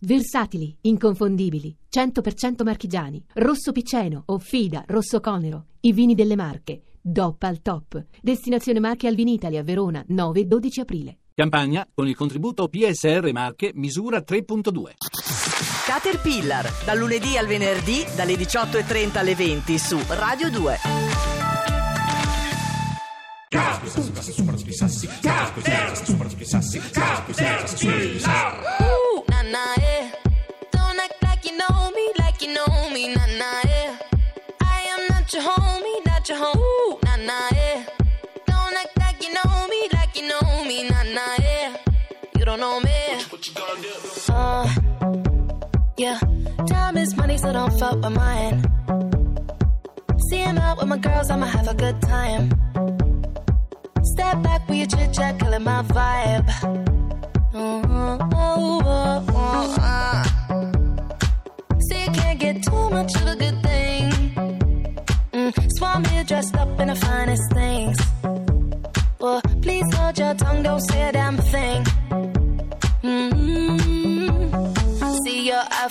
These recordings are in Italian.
Versatili, inconfondibili, 100% marchigiani, rosso piceno, Offida, rosso conero, i vini delle Marche, DOP al top. Destinazione Marche al Vinitalia, Verona, 9-12 aprile. Campagna con il contributo PSR Marche misura 3.2. Caterpillar, dal lunedì al venerdì, dalle 18.30 alle 20 su Radio 2. Ooh, is money, so don't fuck with mine. See him out with my girls, I'ma have a good time. Step back with your chit chat, killing my vibe. Oh, oh, oh, oh, ah. See, you can't get too much of a good thing. Mm, Swam here dressed up in the finest things. Well, please hold your tongue, don't say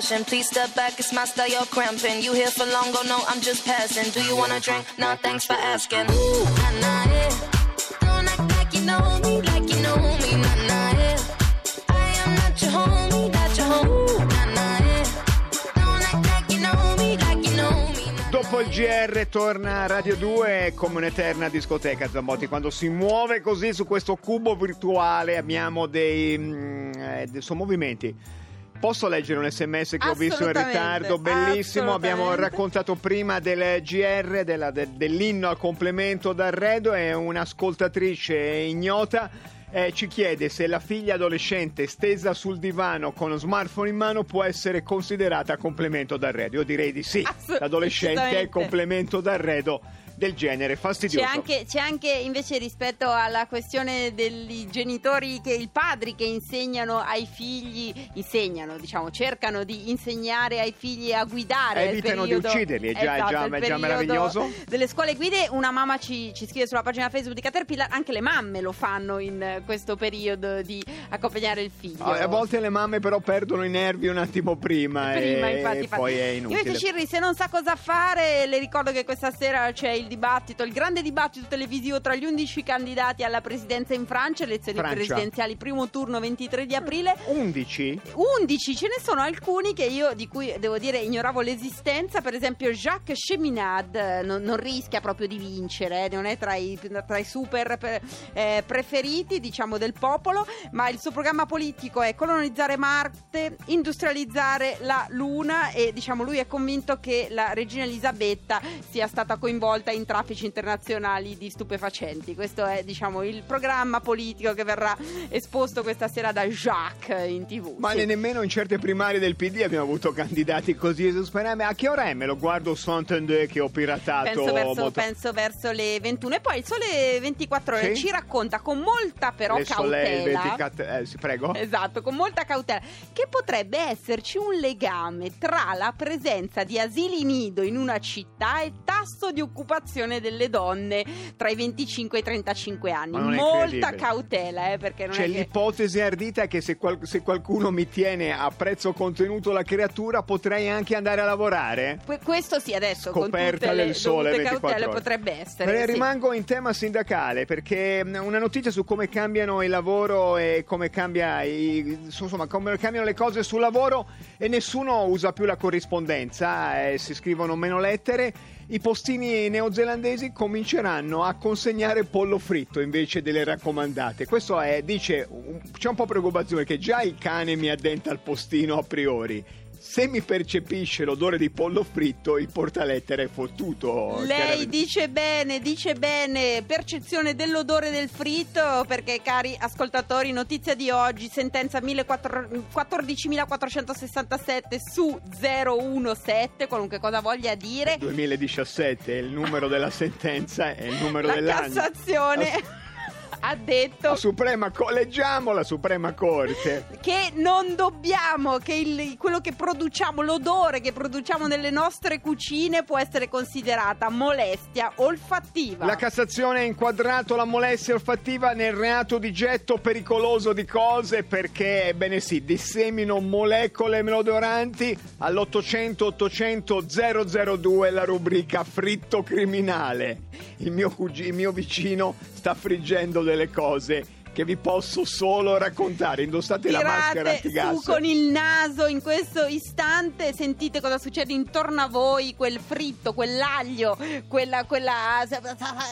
flashing. Please step back, it's my style, you're cramping. You here for long, go no, I'm just passing. Do you wanna drink? Nah, thanks for asking. Ooh, nah, nah, yeah. Don't act like you know me, like you know me, nah, nah, yeah. I am not your homie, not your home. Ooh, nah, nah, yeah. Don't act like you know me, like you know me. nah, Dopo il GR torna Radio 2 come un'eterna discoteca Zambotti quando si muove così su questo cubo virtuale abbiamo dei, mm, eh, dei suoi movimenti Posso leggere un sms che ho visto in ritardo? Bellissimo, abbiamo raccontato prima del GR, della- de- dell'inno al complemento d'arredo, è un'ascoltatrice ignota. eh, ci chiede se la figlia adolescente stesa sul divano con lo smartphone in mano può essere considerata complemento d'arredo. Io direi di sì. L'adolescente è complemento d'arredo del genere C'è fastidioso. anche, c'è anche invece rispetto alla questione dei genitori, che i padri che insegnano ai figli, insegnano, diciamo, cercano di insegnare ai figli a guidare. Evitano di periodo- ucciderli, è già- è Esatto, già- il è già meraviglioso. Delle scuole guide, una mamma ci, ci scrive sulla pagina Facebook di Caterpillar, anche le mamme lo fanno in questo periodo di accompagnare il figlio. A volte le mamme però perdono i nervi un attimo prima, Prima, e infatti, infatti. poi è Invece inutile. Cirri, se non sa cosa fare, le ricordo che questa sera c'è il il dibattito, il grande dibattito televisivo tra gli 11 candidati alla presidenza in Francia, elezioni Francia. presidenziali, primo turno 23 di aprile. 11? 11 ce ne sono alcuni che io di cui devo dire ignoravo l'esistenza, per esempio Jacques Cheminade eh, non, non rischia proprio di vincere, eh, non è tra i, tra i super pre- eh, preferiti diciamo del popolo, ma il suo programma politico è colonizzare Marte, industrializzare la Luna e diciamo lui è convinto che la regina Elisabetta sia stata coinvolta in traffici internazionali di stupefacenti. Questo è diciamo il programma politico che verrà esposto questa sera da Jacques in tv. Ma Sì. ne- nemmeno in certe primarie del PD abbiamo avuto candidati così esasperati. A che ora è? Me lo guardo su Antende che ho piratato. Penso verso, molto- penso verso le 21 e poi il sole 24 ore Sì? ci racconta con molta però Le cautela 24 eh, sì, prego. Esatto, con molta cautela, che potrebbe esserci un legame tra la presenza di asili nido in una città e tasso di occupazione delle donne tra i 25 e i 35 anni. Molta cautela, eh, perché non C'è è che... l'ipotesi ardita che se, qual- se qualcuno mi tiene a prezzo contenuto la creatura potrei anche andare a lavorare? Que- Questo sì, adesso con tutte le del sole 24 cautele potrebbe essere. Sì. Rimango in tema sindacale perché una notizia su come cambiano il lavoro e come, cambia i- insomma, come cambiano le cose sul lavoro e nessuno usa più la corrispondenza, eh, si scrivono meno lettere. I postini neozelandesi cominceranno a consegnare pollo fritto invece delle raccomandate. Questo è, dice, un- c'è un po' preoccupazione che già il cane mi addenta al postino a priori. Se mi percepisce l'odore di pollo fritto, il portalettere è fottuto. Lei dice bene, dice bene, percezione dell'odore del fritto, perché cari ascoltatori, notizia di oggi, sentenza 14- 14.467 su 017, qualunque cosa voglia dire. 2017 il numero della sentenza è il numero La dell'anno. Cassazione ha detto La Suprema, leggiamo la Suprema Corte. che non dobbiamo, che il- quello che produciamo, l'odore che produciamo nelle nostre cucine può essere considerata molestia olfattiva. La Cassazione ha inquadrato la molestia olfattiva nel reato di getto pericoloso di cose perché, ebbene sì, dissemino molecole malodoranti all'800 800 002 la rubrica fritto criminale. Il mio, cugi- il mio vicino sta friggendo delle cose che vi posso solo raccontare. Indossate la maschera Tirate su antigas. con il naso in questo istante, sentite cosa succede intorno a voi, quel fritto, quell'aglio, quella, quella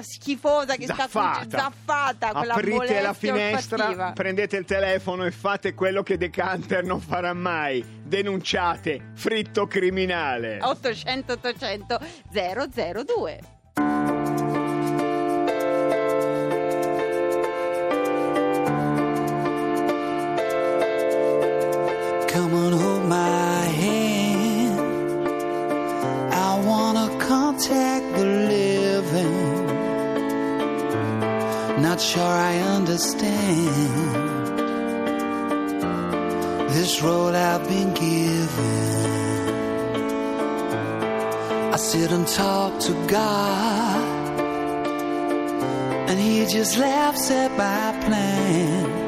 schifosa che sta Zaffata. fuggendo, zaffata, Aprite la finestra, olfattiva. prendete il telefono e fate quello che Decanter non farà mai. Denunciate fritto criminale. 800 800 002 my hand. I wanna contact the living. Not sure I understand this role I've been given. I sit and talk to God, and He just laughs at my plans.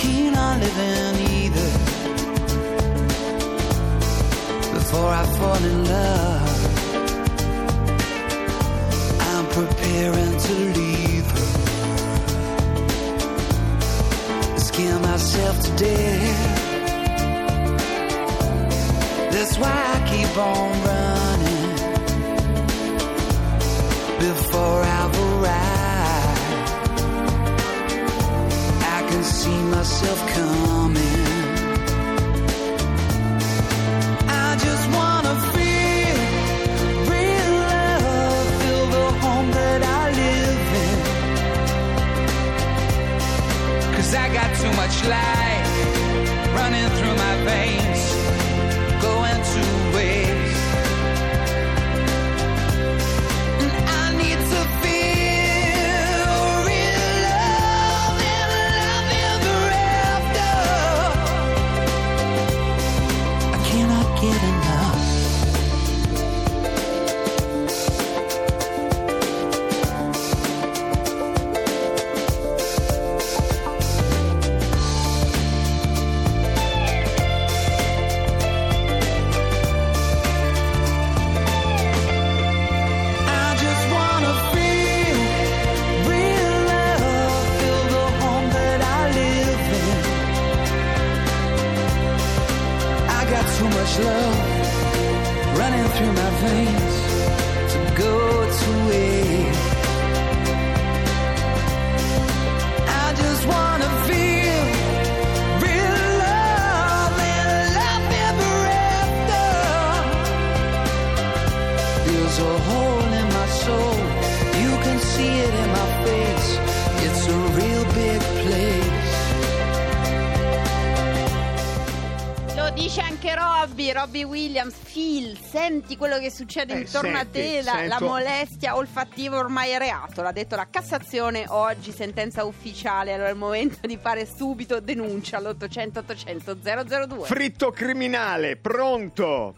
Keen on living either. Before I fall in love, I'm preparing to leave her. Scare myself to death. That's why I keep on running before I've see myself coming. So much love running through my veins to go to waste. Dice anche Robbie, Robbie Williams. Phil, senti quello che succede Eh, intorno senti, a te. La, la molestia olfattiva ormai è reato. L'ha detto la Cassazione oggi, sentenza ufficiale. Allora è il momento di fare subito denuncia all'800 800 002. Fritto criminale, pronto?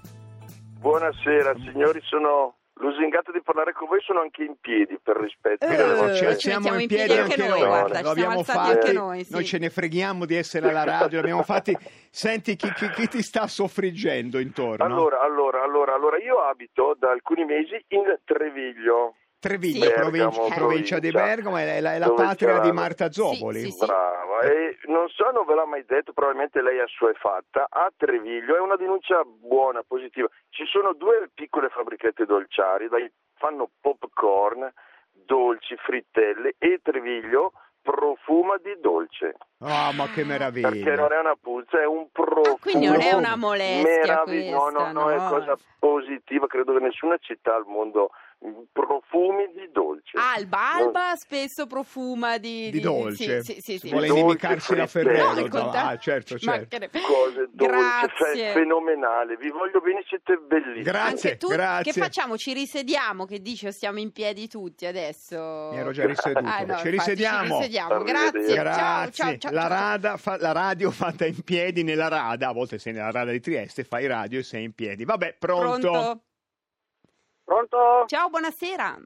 Buonasera signori, sono lusingato di parlare con voi, sono anche in piedi per rispetto. Eh, delle Però ci alziamo in piedi piedi anche anche noi, noi, guarda, lo ci siamo abbiamo alzati fatti, anche noi, sì. ce ne freghiamo di essere alla radio, l'abbiamo fatti. Senti chi, chi- chi ti sta soffriggendo intorno? Allora, allora, allora, allora, io abito da alcuni mesi in Treviglio. Treviglio, Sì. provincia, Bergamo, provincia di provincia. Bergamo, è la, è la patria di Marta Zopoli. Sì, sì. Brava, e non so, non ve l'ha mai detto, probabilmente lei assuefatta, a Treviglio è una denuncia buona, positiva. Ci sono due piccole fabbrichette dolciarie, dai, fanno popcorn, dolci, frittelle e Treviglio profuma di dolce. Oh, ma che meraviglia. Perché non è una puzza, è un profumo. Ah, quindi non è una molestia meravigli- No, no, questa, no, è no. cosa positiva. Credo che nessuna città al mondo profumi di dolce. Alba, Alba spesso profuma di, Di dolce. Sì, sì, sì. Vuole inimicarsi la. Ferrero. No, no? Ah, certo, Ma certo. che ne- Cose dolci, Grazie. cioè, fenomenale. Vi voglio bene, siete bellissimi. Grazie. Anche tu, grazie. che facciamo? Ci risediamo? Che dici? O stiamo in piedi tutti adesso? Mi ero già riseduto. Ah, no, ci infatti, risediamo. Ci risediamo. Arrivederci. Grazie. Ciao, Grazie. ciao, ciao, la, rada fa- la radio fatta in piedi nella rada, a volte sei nella rada di Trieste, fai radio e sei in piedi. Vabbè, pronto? Pronto? Pronto? Ciao, buonasera.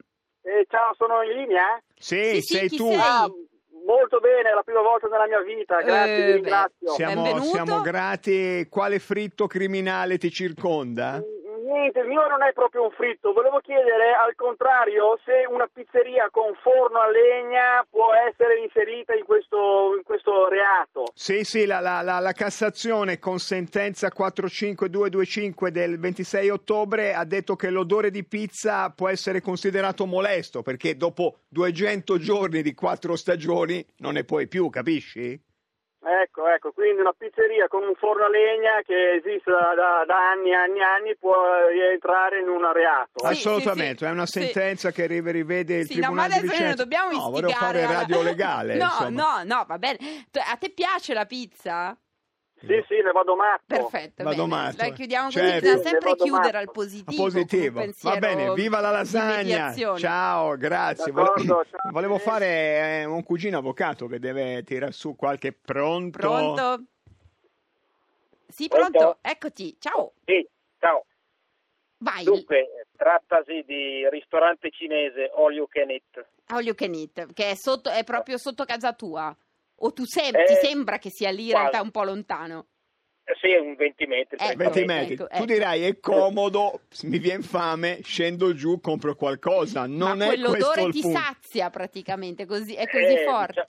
Eh, ciao, sono in linea? Sì, Sì, sì, sei chi tu. sei? Ah, molto bene, è la prima volta nella mia vita, grazie, Eh, ringrazio. Siamo, siamo grati. Quale fritto criminale ti circonda? Mm, Niente, il mio non è proprio un fritto, volevo chiedere al contrario se una pizzeria con forno a legna può essere inserita in questo, in questo reato. Sì, sì, la, la- la- la Cassazione con sentenza 45225 del 26 ottobre ha detto che l'odore di pizza può essere considerato molesto perché dopo 200 giorni di quattro stagioni non ne puoi più, capisci? Ecco, ecco, quindi una pizzeria con un forno a legna che esiste da, da- da anni e anni e anni può rientrare in un reato. Sì, Assolutamente, sì, è una sì. sentenza che rive- rivede il Sì, no, ma Tribunale di adesso noi Vicenza. non dobbiamo no, volevo istigare fare alla- radio legale. No, insomma. no, no, va bene. A te piace la pizza? Sì, sì, ne vado matto. Perfetto, Vado bene. matto. La chiudiamo Certo. così, bisogna Ne sempre chiudere matto. al positivo. positivo. Va bene, viva la lasagna. Ciao, grazie. D'accordo, Vole- ciao. Volevo fare eh, un cugino avvocato che deve tirare su qualche pronto. Pronto? Sì, Pronto? pronto. Eccoti. Ciao. Sì, ciao. Vai. Dunque, trattasi di ristorante cinese all you can eat. All you can eat, che è, sotto, è proprio sotto casa tua. O tu sem- Eh, ti sembra che sia lì in realtà un po' lontano? Eh, sì, un 20 metri. Ecco. 20 metri. ecco, tu ecco. dirai è comodo, mi viene fame, scendo giù, compro qualcosa. Non Ma è questo quell'odore il ti punto. sazia praticamente, così, è così Eh, forte. dicia-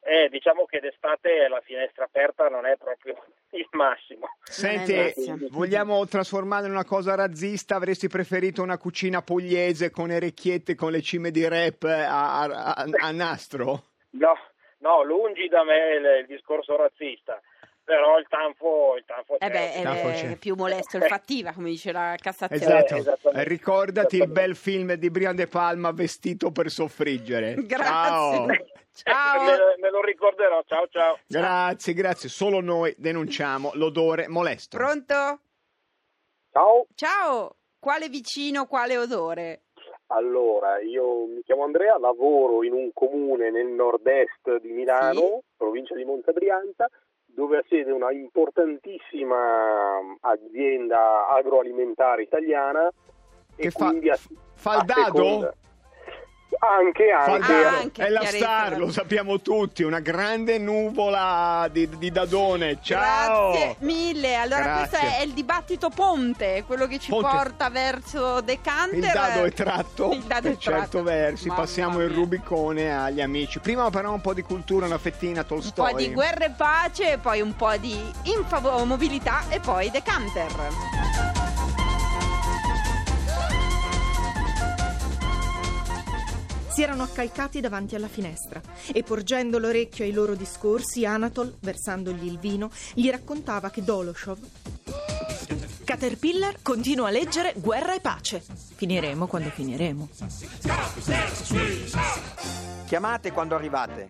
eh, diciamo che d'estate la finestra aperta non è proprio il massimo. Senti, massimo. vogliamo trasformarla in una cosa razzista? Avresti preferito una cucina pugliese con orecchiette con le cime di rap a, a- a nastro? No, no, lungi da me il, il discorso razzista. però il tanfo, il tanfo Eh beh, è, Tanto è c'è. più molesto il fattiva, come dice la Cassazione. Esatto, Eh. Eh, ricordati il bel film di Brian De Palma vestito per soffriggere. Grazie. Ciao. Ciao. Me, me lo ricorderò, ciao ciao. Grazie, grazie. Solo noi denunciamo l'odore molesto. Pronto? Ciao, Ciao. Quale vicino, quale odore? Allora io mi chiamo Andrea, lavoro in un comune nel nord-est di Milano, provincia di Montebrianta, dove ha sede una importantissima azienda agroalimentare italiana Che e fa- fa il dado? seconda- Anche, anche. dado. anche, è la star, lo sappiamo tutti, una grande nuvola di, di dadone. Ciao! Grazie mille. Allora, Grazie. questo è il dibattito ponte, quello che ci Ponte. porta verso Decanter. Il dado è tratto Il dado per è tratto. certo versi, Mamma passiamo il. Rubicone agli amici. Prima però un po' di cultura, una fettina Un Tolstoi. po' di guerra e pace, poi un po' di infavo- mobilità e poi Decanter. Si erano accalcati davanti alla finestra e porgendo l'orecchio ai loro discorsi, Anatol, versandogli il vino, gli raccontava che Doloshov Caterpillar continua a leggere Guerra e pace. Finiremo quando finiremo. Chiamate quando arrivate.